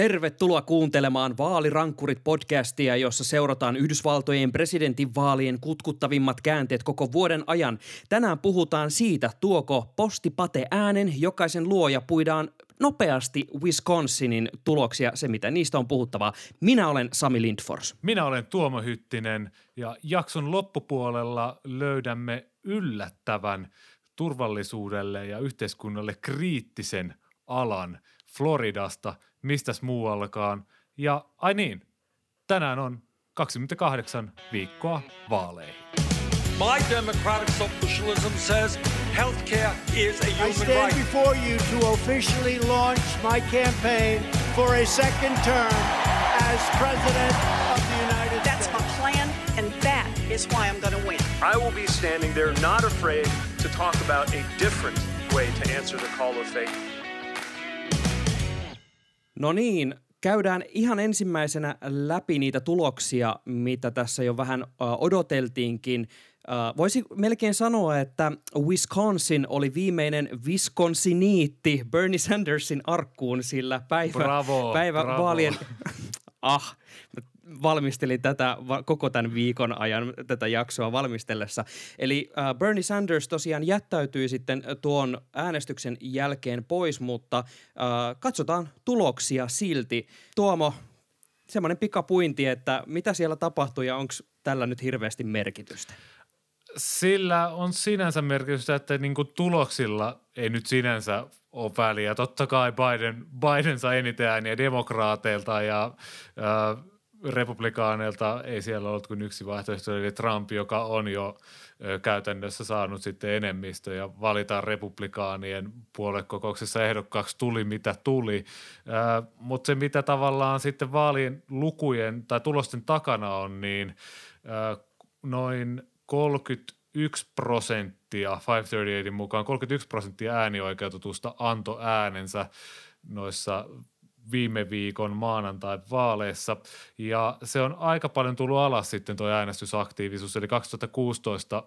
Tervetuloa kuuntelemaan Vaalirankkurit-podcastia, jossa seurataan Yhdysvaltojen presidentinvaalien kutkuttavimmat käänteet koko vuoden ajan. Tänään puhutaan siitä, tuoko postipate äänen, jokaisen luoja puidaan nopeasti Wisconsinin tuloksia, se mitä niistä on puhuttavaa. Minä olen Sami Lindfors. Minä olen Tuomo Hyttinen ja jakson loppupuolella löydämme yllättävän turvallisuudelle ja yhteiskunnalle kriittisen alan Floridasta, mistäs muuallakaan. Ja ai niin, tänään on 28 viikkoa vaaleihin. My democratic socialism says healthcare is a I human stand right. before you to officially launch my campaign for a second term as President of the United That's States. my plan, and that is why I'm going to win. I will be standing there not afraid to talk about a different way to answer the call of faith. No niin, käydään ihan ensimmäisenä läpi niitä tuloksia, mitä tässä jo vähän odoteltiinkin. Voisi melkein sanoa, että Wisconsin oli viimeinen Wisconsiniitti Bernie Sandersin arkkuun, sillä päivä, Bravo, päivä bravo. vaalien... ah, valmistelin tätä koko tämän viikon ajan tätä jaksoa valmistellessa. Eli äh, Bernie Sanders tosiaan jättäytyi sitten tuon äänestyksen jälkeen pois, mutta äh, katsotaan tuloksia silti. Tuomo, semmoinen pikapuinti, että mitä siellä tapahtui ja onko tällä nyt hirveästi merkitystä? Sillä on sinänsä merkitystä, että niin kuin tuloksilla ei nyt sinänsä ole väliä. Totta kai Biden, Biden sai eniten ääniä demokraateilta ja äh, republikaaneilta ei siellä ollut kuin yksi vaihtoehto, eli Trump, joka on jo käytännössä saanut sitten enemmistö ja valitaan republikaanien puoluekokouksessa ehdokkaaksi tuli mitä tuli. Mutta se mitä tavallaan sitten vaalien lukujen tai tulosten takana on, niin noin 31 prosenttia, 538 mukaan 31 prosenttia äänioikeutetusta antoi äänensä noissa viime viikon maanantai-vaaleissa. Ja se on aika paljon tullut alas sitten tuo äänestysaktiivisuus, eli 2016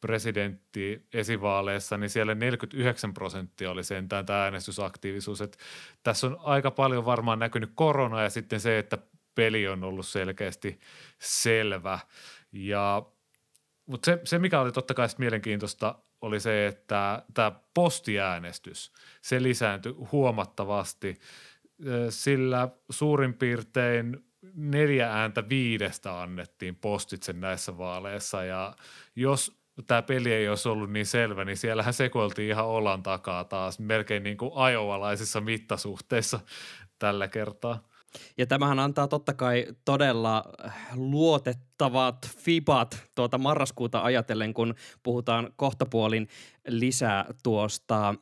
presidentti esivaaleissa, niin siellä 49 prosenttia oli sentään tämä äänestysaktiivisuus. Et tässä on aika paljon varmaan näkynyt korona ja sitten se, että peli on ollut selkeästi selvä. Ja mutta se, se, mikä oli totta kai mielenkiintoista, oli se, että tämä postiäänestys, se lisääntyi huomattavasti, sillä suurin piirtein neljä ääntä viidestä annettiin postitse näissä vaaleissa ja jos tämä peli ei olisi ollut niin selvä, niin siellähän sekoiltiin ihan olan takaa taas melkein niin kuin ajovalaisissa mittasuhteissa tällä kertaa. Ja tämähän antaa totta kai todella luotettavat fibat tuota marraskuuta ajatellen, kun puhutaan kohtapuolin lisää tuosta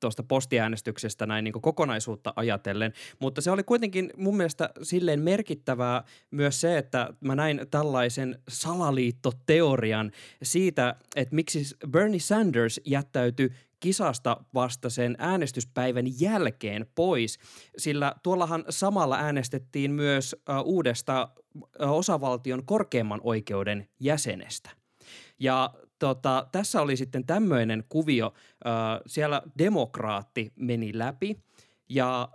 tuosta postiäänestyksestä näin niin kokonaisuutta ajatellen, mutta se oli kuitenkin mun mielestä silleen merkittävää myös se, että mä näin tällaisen salaliittoteorian siitä, että miksi Bernie Sanders jättäytyi kisasta vasta sen äänestyspäivän jälkeen pois, sillä tuollahan samalla äänestettiin myös äh, uudesta äh, osavaltion korkeimman oikeuden jäsenestä. Ja tota, tässä oli sitten tämmöinen kuvio, äh, siellä demokraatti meni läpi ja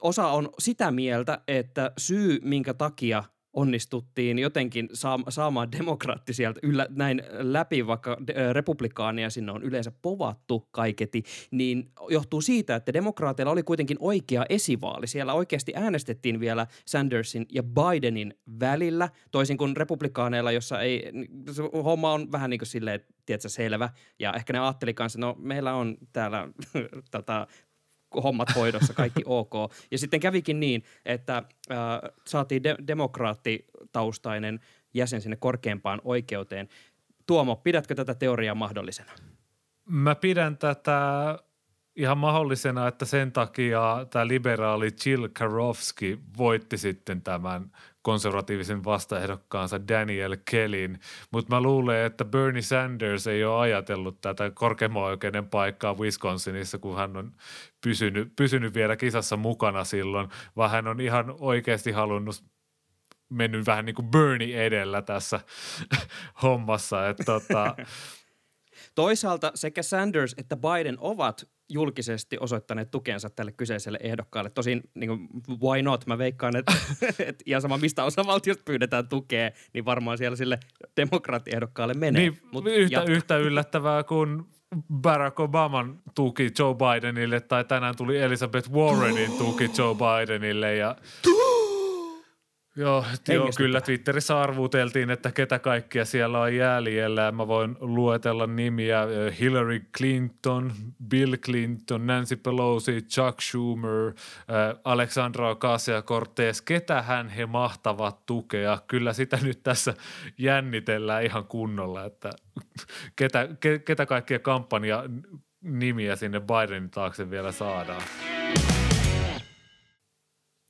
osa on sitä mieltä, että syy, minkä takia onnistuttiin jotenkin saa, saamaan demokraatti sieltä yllä, näin läpi, vaikka republikaania sinne on yleensä povattu kaiketi, niin johtuu siitä, että demokraateilla oli kuitenkin oikea esivaali. Siellä oikeasti äänestettiin vielä Sandersin ja Bidenin välillä, toisin kuin republikaaneilla, jossa ei, se homma on vähän niin kuin silleen, tiedätkö, selvä. Ja ehkä ne ajatteli kanssa, no meillä on täällä tota, hommat hoidossa, kaikki ok. Ja sitten kävikin niin, että äh, saatiin de- demokraattitaustainen jäsen sinne korkeimpaan oikeuteen. Tuomo, pidätkö tätä teoriaa mahdollisena? Mä pidän tätä ihan mahdollisena, että sen takia tämä liberaali Jill Karofsky voitti sitten tämän konservatiivisen vastaehdokkaansa Daniel Kellin, mutta mä luulen, että Bernie Sanders ei ole ajatellut tätä korkeimman oikeuden paikkaa Wisconsinissa, kun hän on pysynyt, pysynyt vielä kisassa mukana silloin, vaan hän on ihan oikeasti halunnut mennyt vähän niin kuin Bernie edellä tässä hommassa, että tota, Toisaalta sekä Sanders että Biden ovat julkisesti osoittaneet tukensa tälle kyseiselle ehdokkaalle. Tosin niin kuin, why not? Mä veikkaan, että et ihan sama mistä osavaltiosta pyydetään tukea, niin varmaan siellä sille demokraattiehdokkaalle menee. Niin, Mut yhtä, jatka. yhtä yllättävää kuin Barack Obaman tuki Joe Bidenille tai tänään tuli Elizabeth Warrenin tuki Joe Bidenille ja Joo, joo, kyllä Twitterissä arvuteltiin, että ketä kaikkia siellä on jäljellä. Mä voin luetella nimiä Hillary Clinton, Bill Clinton, Nancy Pelosi, Chuck Schumer, Alexandra Ocasio-Cortez. Ketähän he mahtavat tukea? Kyllä sitä nyt tässä jännitellään ihan kunnolla, että ketä, ke, ketä kaikkia kampanja nimiä sinne Bidenin taakse vielä saadaan.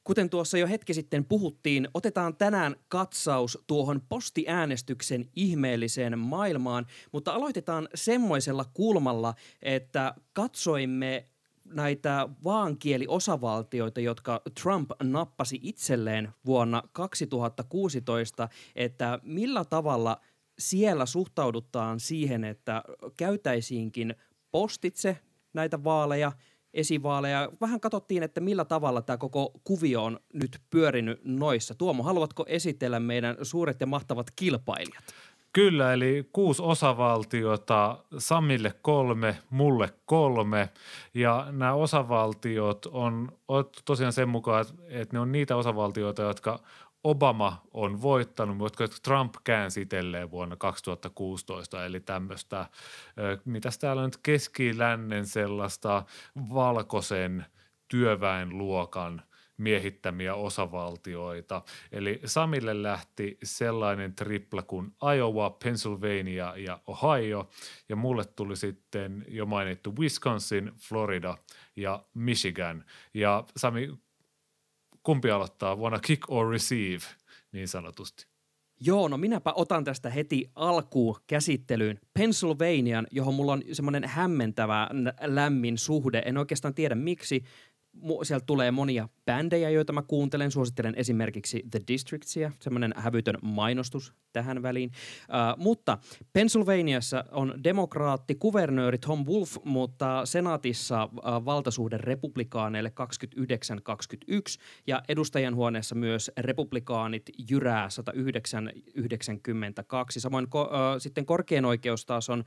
Kuten tuossa jo hetki sitten puhuttiin, otetaan tänään katsaus tuohon postiäänestyksen ihmeelliseen maailmaan, mutta aloitetaan semmoisella kulmalla, että katsoimme näitä vaankieliosavaltioita, jotka Trump nappasi itselleen vuonna 2016, että millä tavalla siellä suhtaudutaan siihen, että käytäisiinkin postitse näitä vaaleja – esivaaleja. Vähän katsottiin, että millä tavalla tämä koko kuvio on nyt pyörinyt noissa. Tuomo, haluatko esitellä meidän suuret ja mahtavat kilpailijat? Kyllä, eli kuusi osavaltiota, Samille kolme, mulle kolme. Ja nämä osavaltiot on otettu tosiaan sen mukaan, että ne on niitä osavaltioita, jotka Obama on voittanut, mutta Trump käänsi itselleen vuonna 2016, eli tämmöistä, mitä täällä nyt keskilännen sellaista valkoisen työväenluokan miehittämiä osavaltioita. Eli Samille lähti sellainen tripla kuin Iowa, Pennsylvania ja Ohio, ja mulle tuli sitten jo mainittu Wisconsin, Florida ja Michigan. Ja Sami, kumpi aloittaa vuonna kick or receive niin sanotusti? Joo, no minäpä otan tästä heti alkuun käsittelyyn Pennsylvanian, johon mulla on semmoinen hämmentävä lämmin suhde. En oikeastaan tiedä miksi. Sieltä tulee monia bändejä, joita mä kuuntelen. Suosittelen esimerkiksi The Districtsia, semmoinen hävytön mainostus tähän väliin. Uh, mutta Pennsylvaniassa on demokraatti kuvernööri Tom Wolf, mutta senaatissa uh, valtasuhde republikaaneille 29-21 ja edustajan huoneessa myös republikaanit jyrää 109-92. Samoin ko- uh, sitten korkein oikeus taas on uh,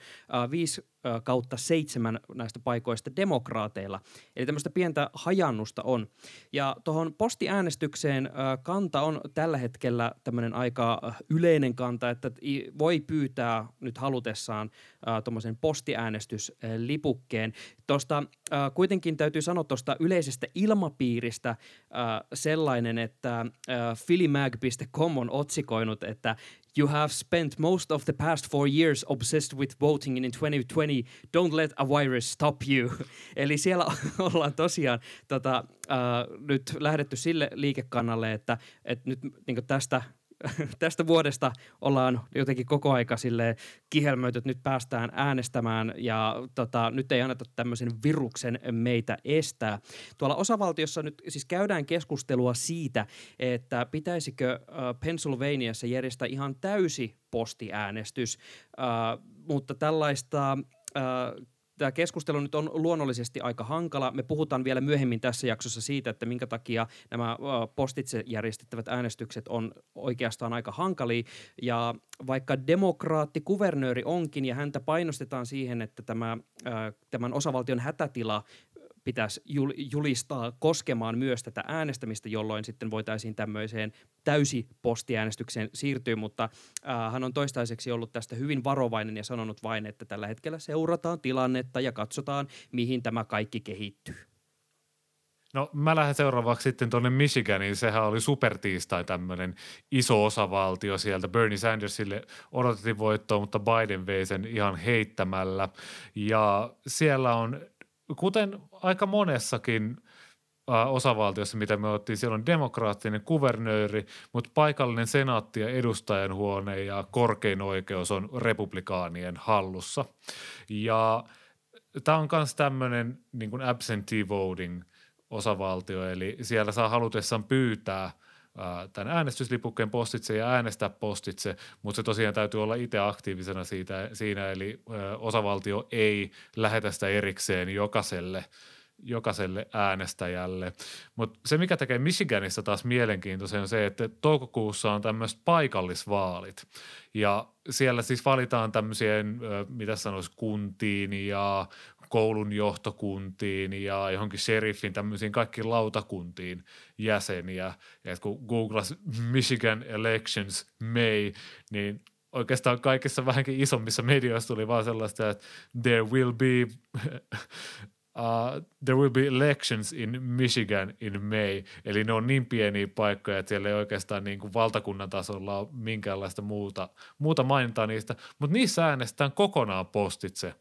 5 uh, kautta 7 näistä paikoista demokraateilla. Eli tämmöistä pientä hajannusta on. Ja tuohon postiäänestykseen kanta on tällä hetkellä tämmöinen aika yleinen kanta, että voi pyytää nyt halutessaan tuommoisen postiäänestyslipukkeen. Tuosta kuitenkin täytyy sanoa tuosta yleisestä ilmapiiristä sellainen, että philimag.com on otsikoinut, että You have spent most of the past four years obsessed with voting in 2020. Don't let a virus stop you. Eli siellä ollaan tosiaan tota, uh, nyt lähdetty sille liikekannalle, että, että nyt niin tästä tästä vuodesta ollaan jotenkin koko aika sille kihelmöity, että nyt päästään äänestämään ja tota, nyt ei anneta tämmöisen viruksen meitä estää. Tuolla osavaltiossa nyt siis käydään keskustelua siitä, että pitäisikö Pennsylvaniassa järjestää ihan täysi postiäänestys, mutta tällaista tämä keskustelu nyt on luonnollisesti aika hankala. Me puhutaan vielä myöhemmin tässä jaksossa siitä, että minkä takia nämä postitse järjestettävät äänestykset on oikeastaan aika hankalia. Ja vaikka demokraatti kuvernööri onkin ja häntä painostetaan siihen, että tämä, tämän osavaltion hätätila pitäisi julistaa koskemaan myös tätä äänestämistä, jolloin sitten voitaisiin tämmöiseen täysi postiäänestykseen siirtyä, mutta äh, hän on toistaiseksi ollut tästä hyvin varovainen ja sanonut vain, että tällä hetkellä seurataan tilannetta ja katsotaan, mihin tämä kaikki kehittyy. No mä lähden seuraavaksi sitten tuonne Michiganiin. Sehän oli supertiistai tämmöinen iso osavaltio sieltä. Bernie Sandersille odotettiin voittoa, mutta Biden vei sen ihan heittämällä. Ja siellä on kuten aika monessakin osavaltiossa, mitä me otettiin, siellä on demokraattinen kuvernööri, mutta paikallinen senaatti ja edustajanhuone ja korkein oikeus on republikaanien hallussa. Ja tämä on myös tämmöinen niin absentee voting osavaltio, eli siellä saa halutessaan pyytää tämän äänestyslipukkeen postitse ja äänestää postitse, mutta se tosiaan täytyy olla itse aktiivisena siitä, siinä, eli osavaltio ei lähetä sitä erikseen jokaiselle – jokaiselle äänestäjälle. Mutta se, mikä tekee Michiganissa taas mielenkiintoisen, on se, että toukokuussa on tämmöiset paikallisvaalit. Ja siellä siis valitaan tämmöiseen, mitä sanoisi, kuntiin ja koulun johtokuntiin ja johonkin sheriffin tämmöisiin kaikkiin lautakuntiin jäseniä. Ja kun googlas Michigan Elections May, niin oikeastaan kaikissa vähänkin isommissa medioissa tuli vaan sellaista, että there will be uh, there will be elections in Michigan in May. Eli ne on niin pieniä paikkoja, että siellä ei oikeastaan niin kuin valtakunnan tasolla ole minkäänlaista muuta, muuta mainintaa niistä, mutta niissä äänestetään kokonaan postitse.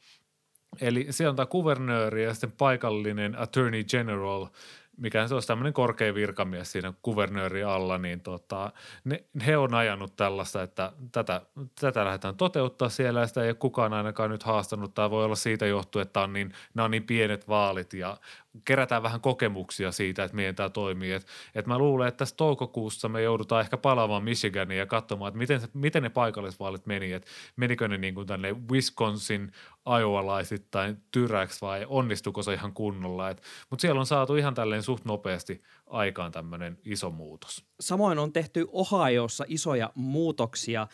Eli siellä on tämä kuvernööri ja sitten paikallinen attorney general – mikä se olisi tämmöinen korkea virkamies siinä kuvernööri alla, niin tota, ne, he on ajanut tällaista, että tätä, tätä lähdetään toteuttaa siellä ja sitä ei kukaan ainakaan nyt haastanut. Tämä voi olla siitä johtuen, että on niin, nämä on niin pienet vaalit ja kerätään vähän kokemuksia siitä, että miten tämä toimii. Et, et mä luulen, että tässä toukokuussa me joudutaan ehkä palaamaan Michiganiin ja katsomaan, että miten, miten ne paikallisvaalit meni, että menikö ne niin kuin tänne Wisconsin Iowa-laisittain tyräksi vai onnistuko se ihan kunnolla. Mutta siellä on saatu ihan tälleen suht nopeasti aikaan tämmöinen iso muutos. Samoin on tehty Ohiossa isoja muutoksia.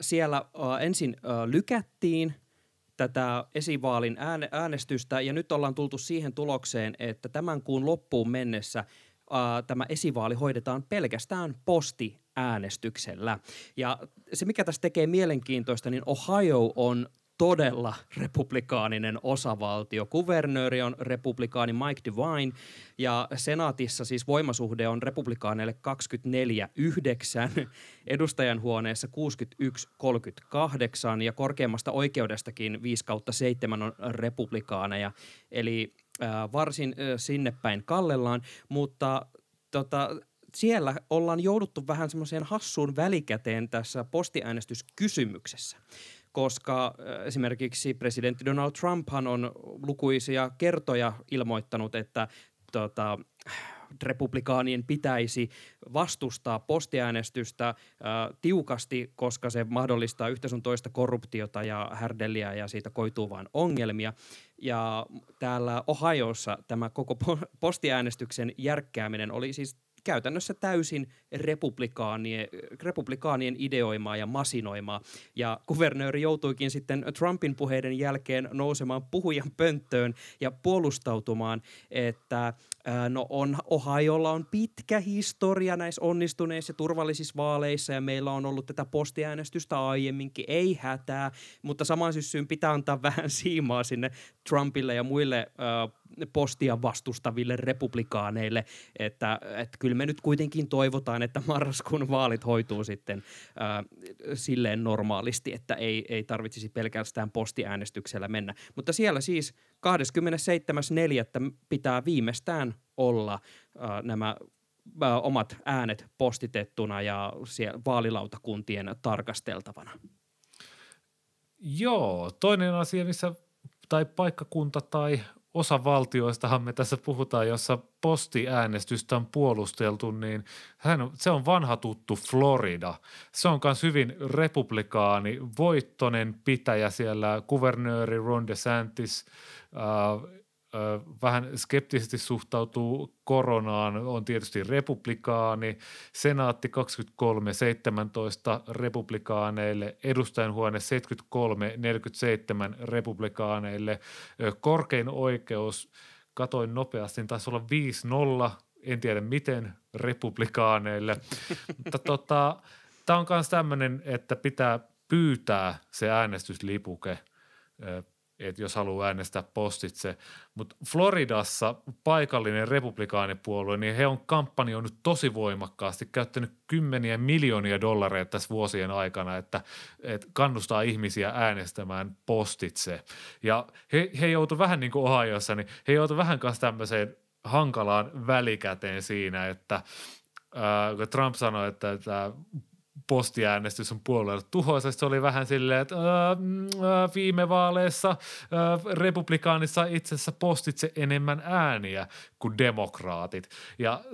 Siellä ensin lykättiin – tätä esivaalin äänestystä ja nyt ollaan tultu siihen tulokseen, että tämän kuun loppuun mennessä tämä esivaali hoidetaan pelkästään postiäänestyksellä. Ja se, mikä tässä tekee mielenkiintoista, niin Ohio on todella republikaaninen osavaltio. Kuvernööri on republikaani Mike DeWine ja senaatissa siis voimasuhde on republikaaneille 24-9, edustajan huoneessa 61-38 ja korkeimmasta oikeudestakin 5 kautta 7 on republikaaneja. Eli äh, varsin äh, sinne päin kallellaan, mutta tota, siellä ollaan jouduttu vähän semmoiseen hassuun välikäteen tässä postiäänestyskysymyksessä koska esimerkiksi presidentti Donald Trumphan on lukuisia kertoja ilmoittanut, että tota, republikaanien pitäisi vastustaa postiäänestystä äh, tiukasti, koska se mahdollistaa yhtä sun toista korruptiota ja härdelliä ja siitä koituu vain ongelmia. Ja täällä Ohiossa tämä koko postiäänestyksen järkkääminen oli siis käytännössä täysin republikaanien, republikaanien ideoimaa ja masinoimaa. Ja kuvernööri joutuikin sitten Trumpin puheiden jälkeen nousemaan puhujan pönttöön ja puolustautumaan, että no on, Ohiolla on pitkä historia näissä onnistuneissa turvallisissa vaaleissa ja meillä on ollut tätä postiäänestystä aiemminkin, ei hätää, mutta saman syssyyn pitää antaa vähän siimaa sinne Trumpille ja muille postia vastustaville republikaaneille, että, että kyllä me nyt kuitenkin toivotaan, että marraskuun vaalit hoituu sitten äh, silleen normaalisti, että ei, ei tarvitsisi pelkästään postiäänestyksellä mennä. Mutta siellä siis 27.4. pitää viimeistään olla äh, nämä omat äänet postitettuna ja siellä vaalilautakuntien tarkasteltavana. Joo, toinen asia, missä tai paikkakunta tai osa valtioistahan me tässä puhutaan, jossa postiäänestystä on puolusteltu, niin hän, se on vanha tuttu Florida. Se on myös hyvin republikaani, voittonen pitäjä siellä, kuvernööri Ron DeSantis äh, vähän skeptisesti suhtautuu koronaan, on tietysti republikaani, senaatti 23, 17 republikaaneille, edustajanhuone 73, 47 republikaaneille, korkein oikeus, katoin nopeasti, taisi olla 5-0, en tiedä miten, republikaaneille, mutta tota, tämä on myös tämmöinen, että pitää pyytää se äänestyslipuke että jos haluaa äänestää postitse. Mutta Floridassa paikallinen republikaanipuolue, niin he on kampanjoinut tosi voimakkaasti, käyttänyt kymmeniä miljoonia dollareita tässä vuosien aikana, että, että kannustaa ihmisiä äänestämään postitse. Ja he, he joutu vähän niin kuin Ohiossa, niin he joutu vähän kanssa tämmöiseen hankalaan välikäteen siinä, että Trump sanoi, että postiäänestys on puolueelle tuhoisa. Se oli vähän silleen, että ää, viime vaaleissa ää, republikaanissa itse asiassa postitse enemmän ääniä kuin demokraatit. Ja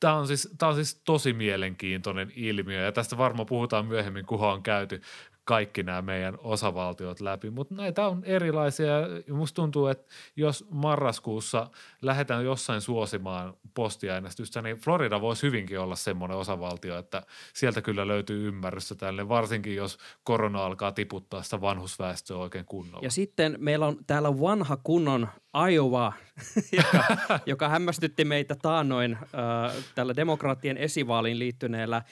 Tämä on, siis, tämä on siis tosi mielenkiintoinen ilmiö ja tästä varmaan puhutaan myöhemmin, kunhan on käyty kaikki nämä meidän osavaltiot läpi, mutta näitä on erilaisia musta tuntuu, että jos marraskuussa lähdetään jossain suosimaan postiäänestystä, niin Florida voisi hyvinkin olla semmoinen osavaltio, että sieltä kyllä löytyy ymmärrystä tälle, varsinkin jos korona alkaa tiputtaa sitä vanhusväestöä oikein kunnolla. Ja sitten meillä on täällä vanha kunnon Iowa, joka, joka hämmästytti meitä taannoin äh, tällä demokraattien esivaaliin liittyneellä äh,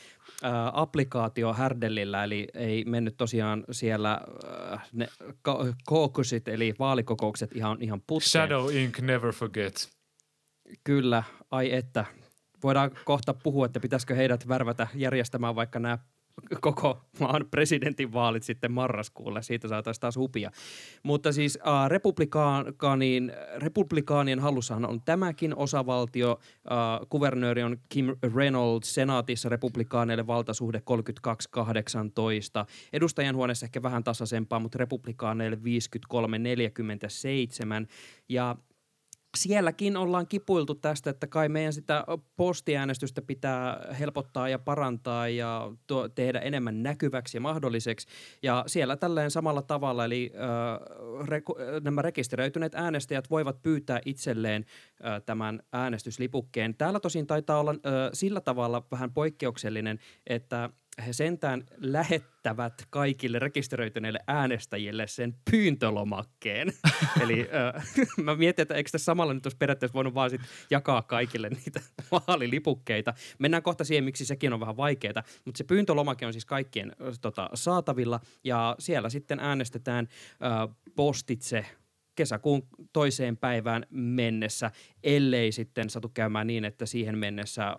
applikaatio Härdellillä, eli ei mennyt tosiaan siellä äh, ne caucusit, eli vaalikokoukset ihan, ihan putkeen. Shadow Inc. never forgets. Kyllä, ai että. Voidaan kohta puhua, että pitäisikö heidät värvätä järjestämään vaikka nämä koko maan presidentinvaalit sitten marraskuulle. Siitä saataisiin taas hupia. Mutta siis äh, republikaanien, republikaanien hallussahan on tämäkin osavaltio. Äh, kuvernööri on Kim Reynolds, senaatissa republikaaneille valtasuhde 32-18. Edustajan huoneessa ehkä vähän tasaisempaa, mutta republikaaneille 53-47. Ja sielläkin ollaan kipuiltu tästä, että kai meidän sitä postiäänestystä pitää helpottaa ja parantaa ja tuo, tehdä enemmän näkyväksi ja mahdolliseksi. Ja siellä tälleen samalla tavalla, eli äh, reko, nämä rekisteröityneet äänestäjät voivat pyytää itselleen äh, tämän äänestyslipukkeen. Täällä tosin taitaa olla äh, sillä tavalla vähän poikkeuksellinen, että he sentään lähettävät kaikille rekisteröityneille äänestäjille sen pyyntölomakkeen. Eli äh, mä mietin, että eikö tässä samalla nyt olisi periaatteessa voinut vaan sit jakaa kaikille niitä vaalilipukkeita. Mennään kohta siihen, miksi sekin on vähän vaikeaa, mutta se pyyntölomake on siis kaikkien äh, tota, saatavilla ja siellä sitten äänestetään äh, postitse kesäkuun toiseen päivään mennessä, ellei sitten satu käymään niin, että siihen mennessä äh,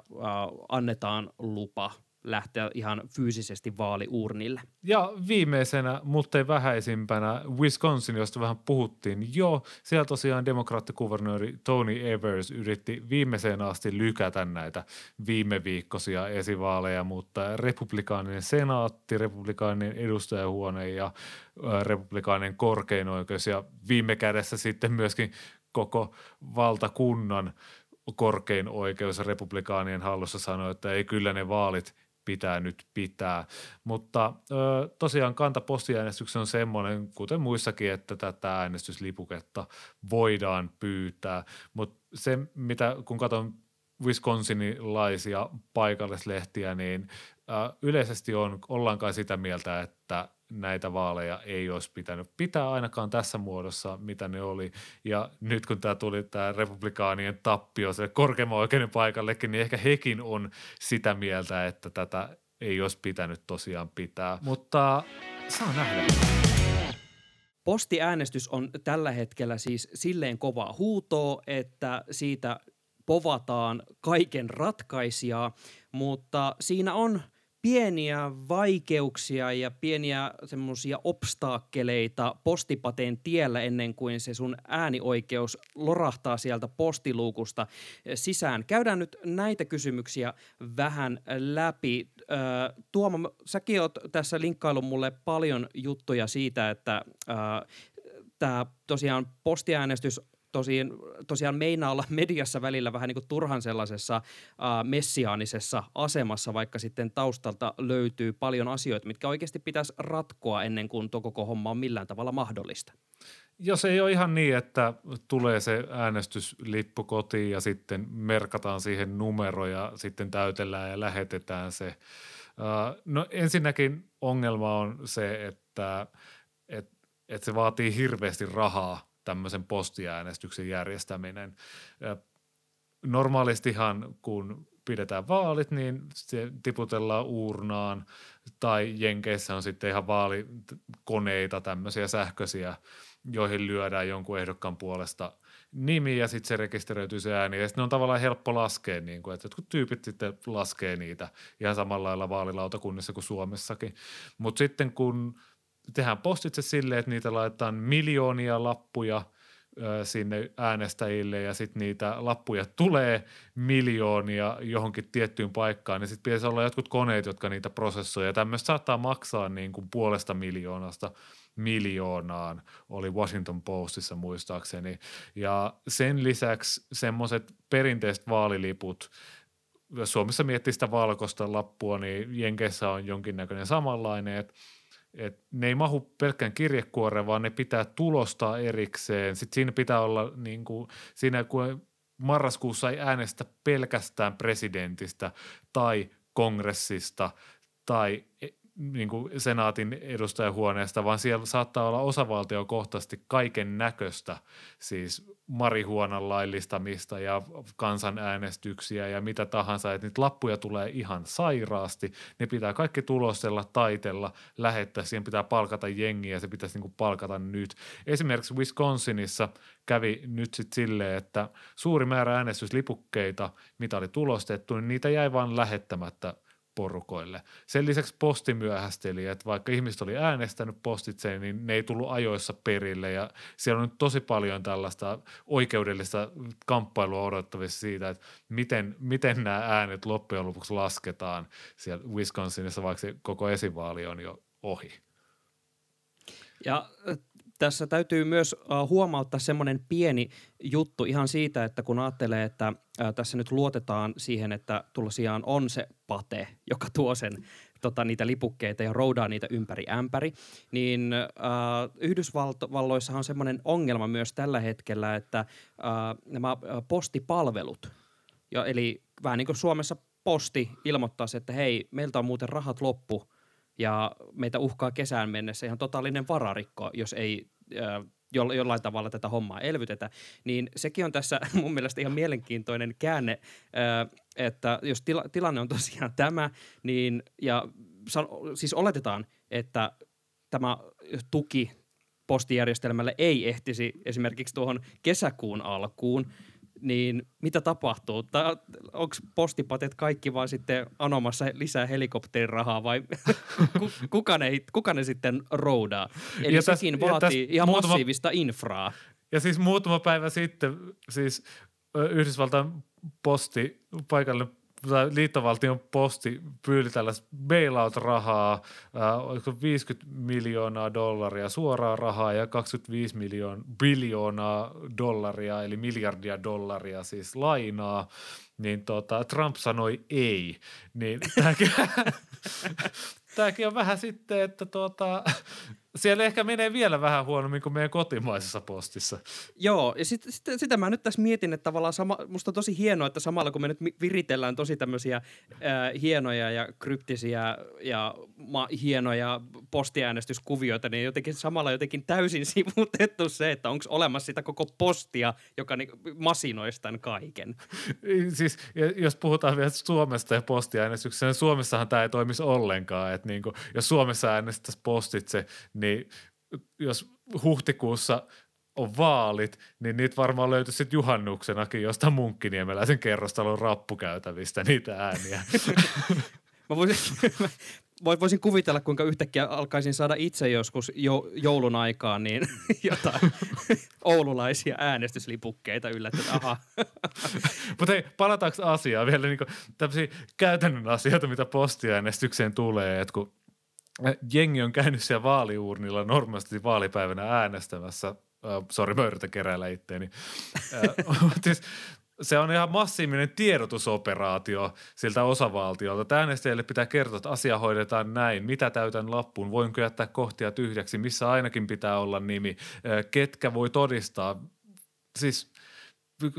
annetaan lupa lähteä ihan fyysisesti vaaliurnille. Ja viimeisenä, mutta ei vähäisimpänä, Wisconsin, josta vähän puhuttiin jo. Siellä tosiaan demokraattikuvernööri Tony Evers yritti viimeiseen asti lykätä näitä viime viikkoisia esivaaleja, mutta republikaaninen senaatti, republikaaninen edustajahuone ja republikaaninen korkein oikeus ja viime kädessä sitten myöskin koko valtakunnan korkein oikeus republikaanien hallussa sanoi, että ei kyllä ne vaalit pitää nyt pitää. Mutta ö, tosiaan kanta postiäänestyksen on semmoinen, kuten muissakin, että tätä äänestyslipuketta voidaan pyytää. Mutta se, mitä kun katson Wisconsinilaisia paikallislehtiä, niin ö, yleisesti on, ollaan kai sitä mieltä, että näitä vaaleja ei olisi pitänyt pitää ainakaan tässä muodossa, mitä ne oli. Ja nyt kun tämä tuli tämä republikaanien tappio se korkeimman oikeuden paikallekin, niin ehkä hekin on sitä mieltä, että tätä ei olisi pitänyt tosiaan pitää. Mutta saa nähdä. Postiäänestys on tällä hetkellä siis silleen kovaa huutoa, että siitä povataan kaiken ratkaisijaa, mutta siinä on – pieniä vaikeuksia ja pieniä semmoisia obstaakkeleita postipateen tiellä ennen kuin se sun äänioikeus lorahtaa sieltä postiluukusta sisään. Käydään nyt näitä kysymyksiä vähän läpi. Tuomo, säkin oot tässä linkkailu mulle paljon juttuja siitä, että tämä tosiaan postiäänestys tosiaan, tosiaan meinaa olla mediassa välillä vähän niin kuin turhan sellaisessa äh, messiaanisessa asemassa, vaikka sitten taustalta löytyy paljon asioita, mitkä oikeasti pitäisi ratkoa ennen kuin tuo koko homma on millään tavalla mahdollista. Jos ei ole ihan niin, että tulee se äänestyslippu kotiin ja sitten merkataan siihen numero ja sitten täytellään ja lähetetään se. No ensinnäkin ongelma on se, että, että, että se vaatii hirveästi rahaa tämmöisen postiäänestyksen järjestäminen. Normaalistihan kun pidetään vaalit, niin se tiputellaan uurnaan tai Jenkeissä on sitten ihan vaalikoneita, tämmöisiä sähköisiä, joihin lyödään jonkun ehdokkaan puolesta nimi ja sitten se rekisteröityy se ääni. Ja sitten on tavallaan helppo laskea, niin kuin, että jotkut tyypit sitten laskee niitä ihan samalla lailla vaalilautakunnissa kuin Suomessakin. Mutta sitten kun tehdään postitse silleen, että niitä laitetaan miljoonia lappuja sinne äänestäjille ja sitten niitä lappuja tulee miljoonia johonkin tiettyyn paikkaan, niin sitten pitäisi olla jotkut koneet, jotka niitä prosessoivat. Ja tämmöistä saattaa maksaa niin kuin puolesta miljoonasta miljoonaan, oli Washington Postissa muistaakseni. Ja sen lisäksi semmoiset perinteiset vaaliliput jos Suomessa miettii sitä valkoista lappua, niin Jenkeissä on jonkinnäköinen samanlainen, että et ne ei mahu pelkkään kirjekuoreen, vaan ne pitää tulostaa erikseen. Sitten siinä pitää olla, niin kuin, siinä kun marraskuussa ei äänestä pelkästään presidentistä tai kongressista tai niin kuin senaatin edustajahuoneesta, vaan siellä saattaa olla osavaltiokohtaisesti kaiken näköistä, siis marihuonan laillistamista ja kansanäänestyksiä ja mitä tahansa, että niitä lappuja tulee ihan sairaasti, ne pitää kaikki tulostella, taitella, lähettää, siihen pitää palkata jengiä, se pitäisi niin kuin palkata nyt. Esimerkiksi Wisconsinissa kävi nyt sitten silleen, että suuri määrä äänestyslipukkeita, mitä oli tulostettu, niin niitä jäi vaan lähettämättä – porukoille. Sen lisäksi posti myöhästeli, että vaikka ihmiset oli äänestänyt postitse, niin ne ei tullut ajoissa perille ja siellä on nyt tosi paljon tällaista oikeudellista kamppailua odottavissa siitä, että miten, miten nämä äänet loppujen lopuksi lasketaan siellä Wisconsinissa, vaikka se koko esivaali on jo ohi. Ja tässä täytyy myös huomauttaa semmoinen pieni juttu ihan siitä, että kun ajattelee, että tässä nyt luotetaan siihen, että tosiaan on se pate, joka tuo sen tota, niitä lipukkeita ja roudaa niitä ympäri ämpäri, niin äh, Yhdysvalloissahan on semmoinen ongelma myös tällä hetkellä, että äh, nämä postipalvelut, ja eli vähän niin kuin Suomessa posti ilmoittaisi, että hei, meiltä on muuten rahat loppu, ja meitä uhkaa kesään mennessä ihan totaalinen vararikko, jos ei jollain tavalla tätä hommaa elvytetä, niin sekin on tässä mun mielestä ihan mielenkiintoinen käänne, että jos tila, tilanne on tosiaan tämä, niin ja siis oletetaan, että tämä tuki postijärjestelmälle ei ehtisi esimerkiksi tuohon kesäkuun alkuun, niin mitä tapahtuu? Onko postipatet kaikki vaan sitten anomassa lisää helikopterirahaa vai kuka, ne, kuka ne sitten roudaa? Eli ja sekin täs, vaatii ja ihan muutama, massiivista infraa. Ja siis muutama päivä sitten siis Yhdysvaltain posti, paikallinen liittovaltion posti pyyli tällaista bailout-rahaa, äh, 50 miljoonaa dollaria suoraa rahaa ja 25 miljoon, biljoonaa dollaria, eli miljardia dollaria siis lainaa, niin tota, Trump sanoi ei. Niin tämäkin, tämäkin on vähän sitten, että tuota, siellä ehkä menee vielä vähän huonommin kuin meidän kotimaisessa postissa. Joo, ja sit, sit, sitä mä nyt tässä mietin, että tavallaan sama, musta on tosi hienoa, että samalla kun me nyt viritellään tosi tämmöisiä äh, hienoja ja kryptisiä ja ma, hienoja postiäänestyskuvioita, niin jotenkin samalla jotenkin täysin sivutettu se, että onko olemassa sitä koko postia, joka niin, masinoisi tämän kaiken. siis jos puhutaan vielä Suomesta ja postiäänestyksestä, niin Suomessahan tämä ei toimisi ollenkaan, että niin kuin, jos Suomessa äänestäisi postitse, niin jos huhtikuussa on vaalit, niin niitä varmaan löytyy sitten juhannuksenakin jostain munkkiniemeläisen kerrostalon rappukäytävistä niitä ääniä. Mä voisin, voisin kuvitella, kuinka yhtäkkiä alkaisin saada itse joskus jo, joulun aikaan niin jotain oululaisia äänestyslipukkeita yllättäen. Aha. Mutta hei, palataanko asiaan vielä niin tämmöisiä käytännön asioita, mitä postiäänestykseen tulee, että kun jengi on käynyt siellä vaaliuurnilla normaalisti vaalipäivänä äänestämässä. Uh, Sori, mä yritän keräillä itteeni. Siis se on ihan massiivinen tiedotusoperaatio siltä osavaltiolta. Äänestäjille pitää kertoa, että asia hoidetaan näin. Mitä täytän lappuun? Voinko jättää kohtia tyhjäksi? Missä ainakin pitää olla nimi? Ketkä voi todistaa? Siis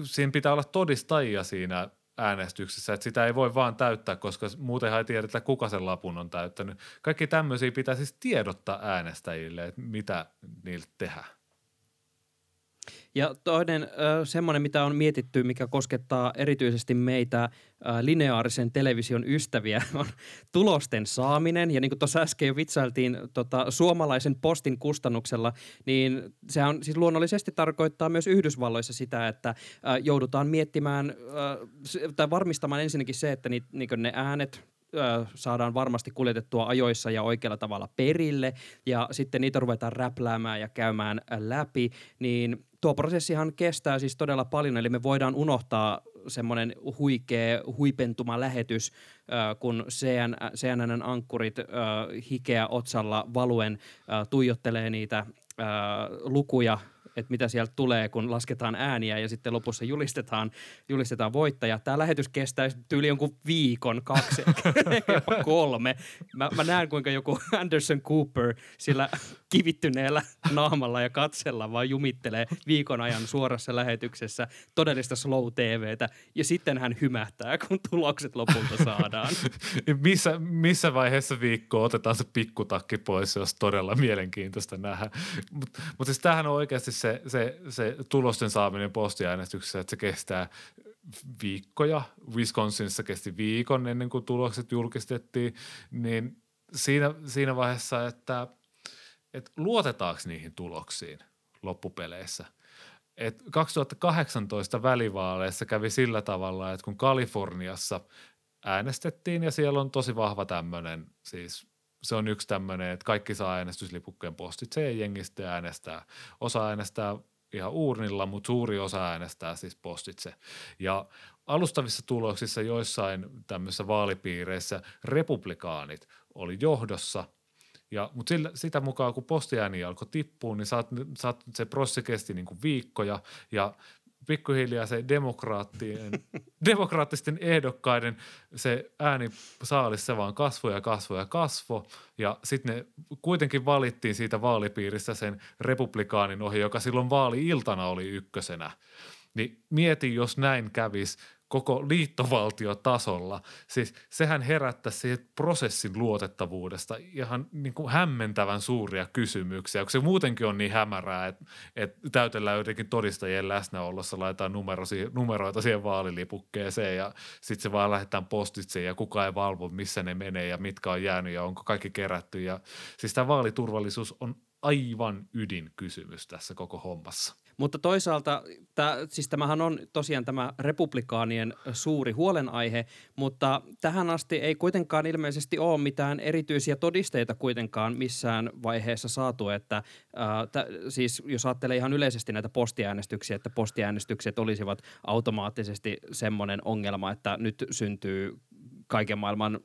siinä pitää olla todistajia siinä äänestyksessä, että sitä ei voi vaan täyttää, koska muutenhan ei tiedetä, kuka sen lapun on täyttänyt. Kaikki tämmöisiä pitää siis tiedottaa äänestäjille, että mitä niiltä tehdään. Ja toinen semmoinen, mitä on mietitty, mikä koskettaa erityisesti meitä lineaarisen television ystäviä, on tulosten saaminen. Ja niin kuin tuossa äsken jo vitsailtiin tota, suomalaisen postin kustannuksella, niin sehän siis luonnollisesti tarkoittaa myös Yhdysvalloissa sitä, että joudutaan miettimään tai varmistamaan ensinnäkin se, että ni, niin ne äänet saadaan varmasti kuljetettua ajoissa ja oikealla tavalla perille ja sitten niitä ruvetaan räpläämään ja käymään läpi, niin tuo prosessihan kestää siis todella paljon, eli me voidaan unohtaa semmoinen huikea huipentuma lähetys, kun CN, CNNn ankkurit hikeä otsalla valuen tuijottelee niitä lukuja että mitä sieltä tulee, kun lasketaan ääniä ja sitten lopussa julistetaan, julistetaan voittaja. Tämä lähetys kestää tyyli jonkun viikon, kaksi, jopa kolme. Mä, mä näen, kuinka joku Anderson Cooper sillä kivittyneellä naamalla ja katsella vaan jumittelee viikon ajan suorassa lähetyksessä todellista slow TVtä ja sitten hän hymähtää, kun tulokset lopulta saadaan. missä, missä vaiheessa viikkoa otetaan se pikkutakki pois, jos todella mielenkiintoista nähdä. Mutta mut siis tämähän on oikeasti se, se, se tulosten saaminen postiäänestyksessä, että se kestää viikkoja. Wisconsinissa kesti viikon ennen kuin tulokset julkistettiin, niin siinä, siinä vaiheessa, että, että luotetaanko niihin tuloksiin loppupeleissä – et 2018 välivaaleissa kävi sillä tavalla, että kun Kaliforniassa äänestettiin ja siellä on tosi vahva tämmöinen, siis se on yksi tämmöinen, että kaikki saa äänestyslipukkeen postitse ja jengistä äänestää. Osa äänestää ihan uurnilla, mutta suuri osa äänestää siis postitse. Ja alustavissa tuloksissa joissain tämmöisissä vaalipiireissä republikaanit oli johdossa – ja, mutta sillä, sitä mukaan, kun postiääni alkoi tippua, niin saat, saat, se prosessi kesti niin kuin viikkoja ja pikkuhiljaa se demokraattien, demokraattisten ehdokkaiden se ääni saalissa vaan kasvoi ja kasvoi ja kasvoi. Ja sitten ne kuitenkin valittiin siitä vaalipiiristä sen republikaanin ohi, joka silloin vaali-iltana oli ykkösenä. Niin mieti, jos näin kävisi – koko liittovaltiotasolla. Siis sehän herättää siihen prosessin luotettavuudesta ihan niin kuin hämmentävän suuria kysymyksiä, kun se muutenkin on niin hämärää, että, että täytellään jotenkin todistajien läsnäolossa, laitetaan numero, numeroita siihen vaalilipukkeeseen ja sitten se vaan lähdetään postitse ja kukaan ei valvo, missä ne menee ja mitkä on jäänyt ja onko kaikki kerätty. Ja, siis tämä vaaliturvallisuus on aivan ydinkysymys tässä koko hommassa. Mutta toisaalta, tää, siis tämähän on tosiaan tämä republikaanien suuri huolenaihe, mutta tähän asti ei kuitenkaan ilmeisesti ole mitään erityisiä todisteita kuitenkaan missään vaiheessa saatu, että ää, t- siis jos ajattelee ihan yleisesti näitä postiäänestyksiä, että postiäänestykset olisivat automaattisesti semmoinen ongelma, että nyt syntyy kaiken maailman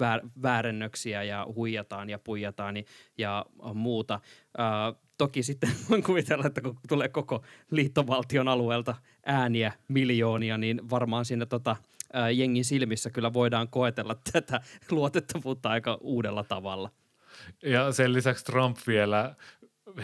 väär, väärennöksiä ja huijataan ja puijataan ja muuta. Ää, toki sitten voin kuvitella, että kun tulee koko liittovaltion alueelta ääniä miljoonia, niin varmaan siinä tota, ää, jengin silmissä kyllä voidaan koetella tätä luotettavuutta aika uudella tavalla. Ja sen lisäksi Trump vielä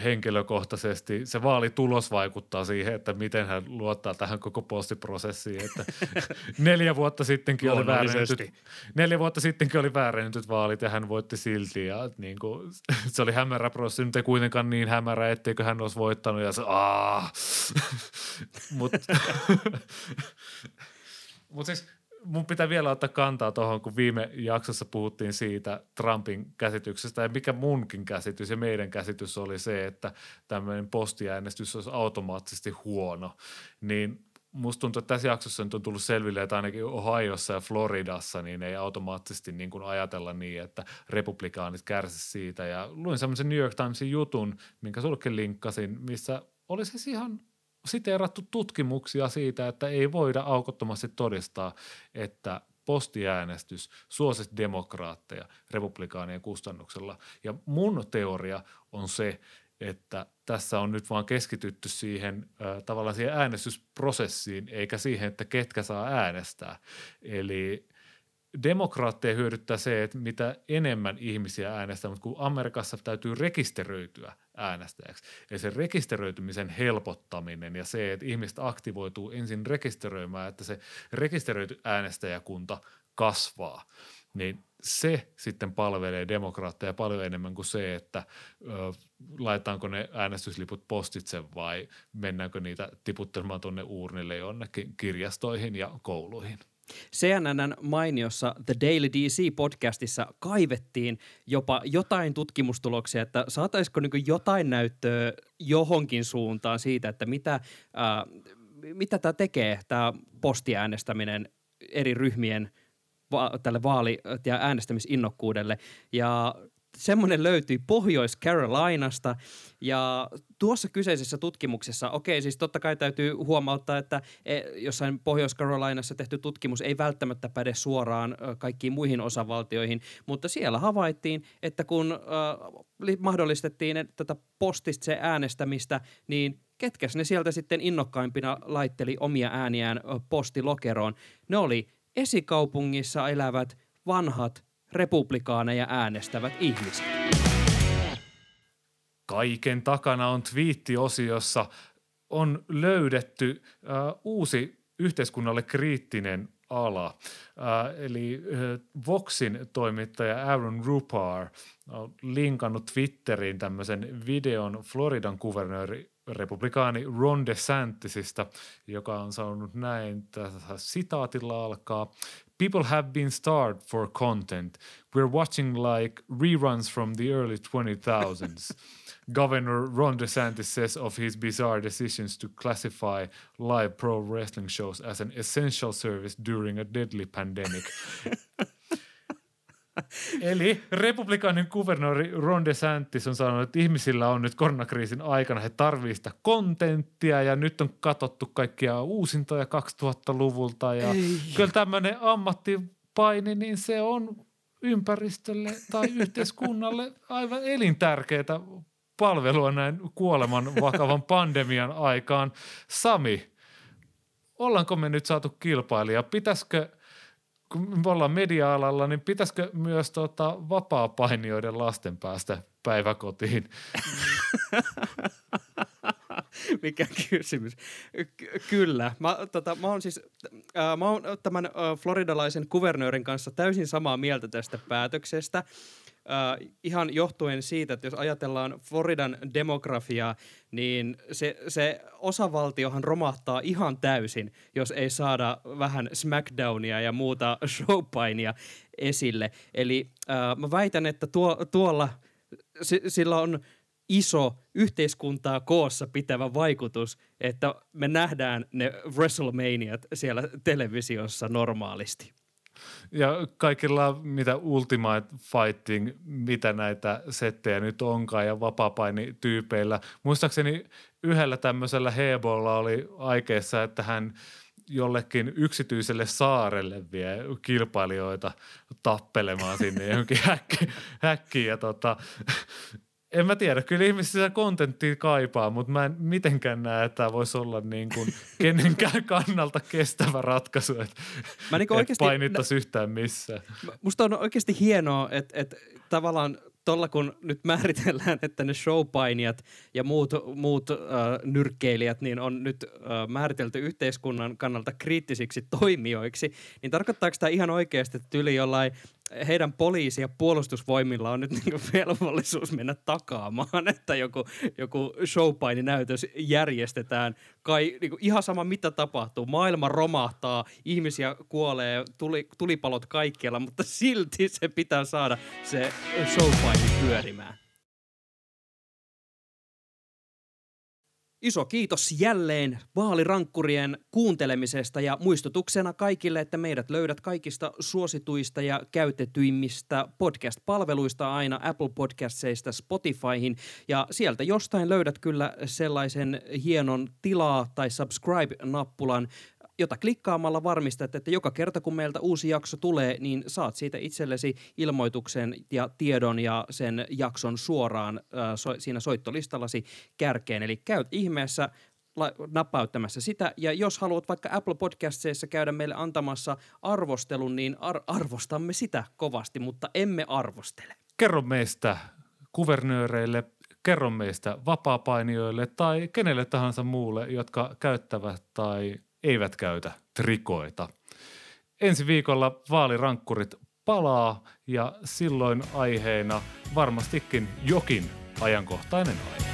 henkilökohtaisesti, se vaalitulos vaikuttaa siihen, että miten hän luottaa tähän koko postiprosessiin, että neljä vuotta sittenkin oli väärennetyt, neljä vuotta sittenkin oli väärennetyt vaalit ja hän voitti silti ja niin kuin, se oli hämärä prosessi, nyt ei kuitenkaan niin hämärä, etteikö hän olisi voittanut ja se aah. Mutta mut siis mun pitää vielä ottaa kantaa tuohon, kun viime jaksossa puhuttiin siitä Trumpin käsityksestä ja mikä munkin käsitys ja meidän käsitys oli se, että tämmöinen postiäänestys olisi automaattisesti huono, niin musta tuntuu, että tässä jaksossa nyt on tullut selville, että ainakin Ohiossa ja Floridassa niin ei automaattisesti niin kuin ajatella niin, että republikaanit kärsisivät siitä. Ja luin semmoisen New York Timesin jutun, minkä sullekin linkkasin, missä oli siis ihan siteerattu tutkimuksia siitä, että ei voida aukottomasti todistaa, että postiäänestys suosisi demokraatteja republikaanien kustannuksella. Ja mun teoria on se, että tässä on nyt vaan keskitytty siihen äh, tavallaan siihen äänestysprosessiin, eikä siihen, että ketkä saa äänestää. Eli demokraatteja hyödyttää se, että mitä enemmän ihmisiä äänestää, mutta kun Amerikassa täytyy rekisteröityä äänestäjäksi. Eli se rekisteröitymisen helpottaminen ja se, että ihmiset aktivoituu ensin rekisteröimään, että se rekisteröity äänestäjäkunta kasvaa, niin se sitten palvelee demokraatteja paljon enemmän kuin se, että ö, laitetaanko ne äänestysliput postitse vai mennäänkö niitä tiputtelemaan tuonne uurnille jonnekin kirjastoihin ja kouluihin. CNNn mainiossa The Daily DC-podcastissa kaivettiin jopa jotain tutkimustuloksia, että saataisiko niin jotain näyttöä johonkin suuntaan siitä, että mitä, ää, mitä tämä tekee, tämä postiäänestäminen eri ryhmien va- tälle vaali- ja äänestämisinnokkuudelle. Ja semmoinen löytyi Pohjois-Carolinasta ja tuossa kyseisessä tutkimuksessa, okei siis totta kai täytyy huomauttaa, että e, jossain Pohjois-Carolinassa tehty tutkimus ei välttämättä päde suoraan kaikkiin muihin osavaltioihin, mutta siellä havaittiin, että kun äh, mahdollistettiin tätä postitse äänestämistä, niin ketkä ne sieltä sitten innokkaimpina laitteli omia ääniään postilokeroon? Ne oli esikaupungissa elävät vanhat republikaaneja äänestävät ihmiset. Kaiken takana on twiittiosiossa on löydetty äh, uusi yhteiskunnalle kriittinen ala. Äh, eli äh, Voxin toimittaja Aaron Rupar on linkannut Twitteriin tämmöisen videon Floridan kuvernööri republikaani Ron DeSantisista, joka on sanonut näin, tässä sitaatilla alkaa. People have been starved for content. We're watching like reruns from the early 2000s. Governor Ron DeSantis says of his bizarre decisions to classify live pro wrestling shows as an essential service during a deadly pandemic. Eli republikaanin kuvernööri Ron DeSantis on sanonut, että ihmisillä on nyt koronakriisin aikana, he tarvitsevat sitä kontenttia ja nyt on katsottu kaikkia uusintoja 2000-luvulta ja Ei. kyllä tämmöinen ammattipaini, niin se on ympäristölle tai yhteiskunnalle aivan elintärkeää palvelua näin kuoleman vakavan pandemian aikaan. Sami, ollaanko me nyt saatu kilpailija? Pitäisikö, kun me ollaan media-alalla, niin pitäisikö myös tota, vapaa-painijoiden lasten päästä päiväkotiin? Mikä kysymys? Ky- kyllä. Mä, tota, mä oon siis äh, mä oon tämän äh, floridalaisen kuvernöörin kanssa täysin samaa mieltä tästä päätöksestä. Uh, ihan johtuen siitä, että jos ajatellaan Floridan demografiaa, niin se, se osavaltiohan romahtaa ihan täysin, jos ei saada vähän SmackDownia ja muuta showpainia esille. Eli uh, mä väitän, että tuo, tuolla s- sillä on iso yhteiskuntaa koossa pitävä vaikutus, että me nähdään ne WrestleManiat siellä televisiossa normaalisti. Ja kaikilla, mitä Ultimate Fighting, mitä näitä settejä nyt onkaan ja vapapainityypeillä. Muistaakseni yhdellä tämmöisellä Hebolla oli aikeessa, että hän jollekin yksityiselle saarelle vie kilpailijoita tappelemaan sinne johonkin häkki. Ja tota, en mä tiedä, kyllä ihmiset sitä kontenttia kaipaa, mutta mä en mitenkään näe, että tämä voisi olla niin kuin kenenkään kannalta kestävä ratkaisu, että mä niin et painittaisi yhtään missään. Musta on oikeasti hienoa, että, että tavallaan tuolla kun nyt määritellään, että ne showpainijat ja muut, muut äh, nyrkkeilijät niin on nyt äh, määritelty yhteiskunnan kannalta kriittisiksi toimijoiksi, niin tarkoittaako tämä ihan oikeasti, että yli jollain heidän poliisi- ja puolustusvoimilla on nyt niin velvollisuus mennä takaamaan, että joku, joku showpaininäytös järjestetään. Kai niin ihan sama mitä tapahtuu. Maailma romahtaa, ihmisiä kuolee, tuli, tulipalot kaikkialla, mutta silti se pitää saada se showpaini pyörimään. Iso kiitos jälleen vaalirankkurien kuuntelemisesta ja muistutuksena kaikille, että meidät löydät kaikista suosituista ja käytetyimmistä podcast-palveluista aina Apple Podcastseista Spotifyhin. Ja sieltä jostain löydät kyllä sellaisen hienon tilaa tai subscribe-nappulan, jota klikkaamalla varmistat, että joka kerta kun meiltä uusi jakso tulee, niin saat siitä itsellesi ilmoituksen ja tiedon ja sen jakson suoraan äh, so, siinä soittolistallasi kärkeen. Eli käyt ihmeessä nappauttamassa sitä. Ja jos haluat vaikka Apple Podcastseissa käydä meille antamassa arvostelun, niin ar- arvostamme sitä kovasti, mutta emme arvostele. Kerro meistä kuvernööreille, kerro meistä vapaapainijoille tai kenelle tahansa muulle, jotka käyttävät tai eivät käytä trikoita. Ensi viikolla vaalirankkurit palaa ja silloin aiheena varmastikin jokin ajankohtainen aihe.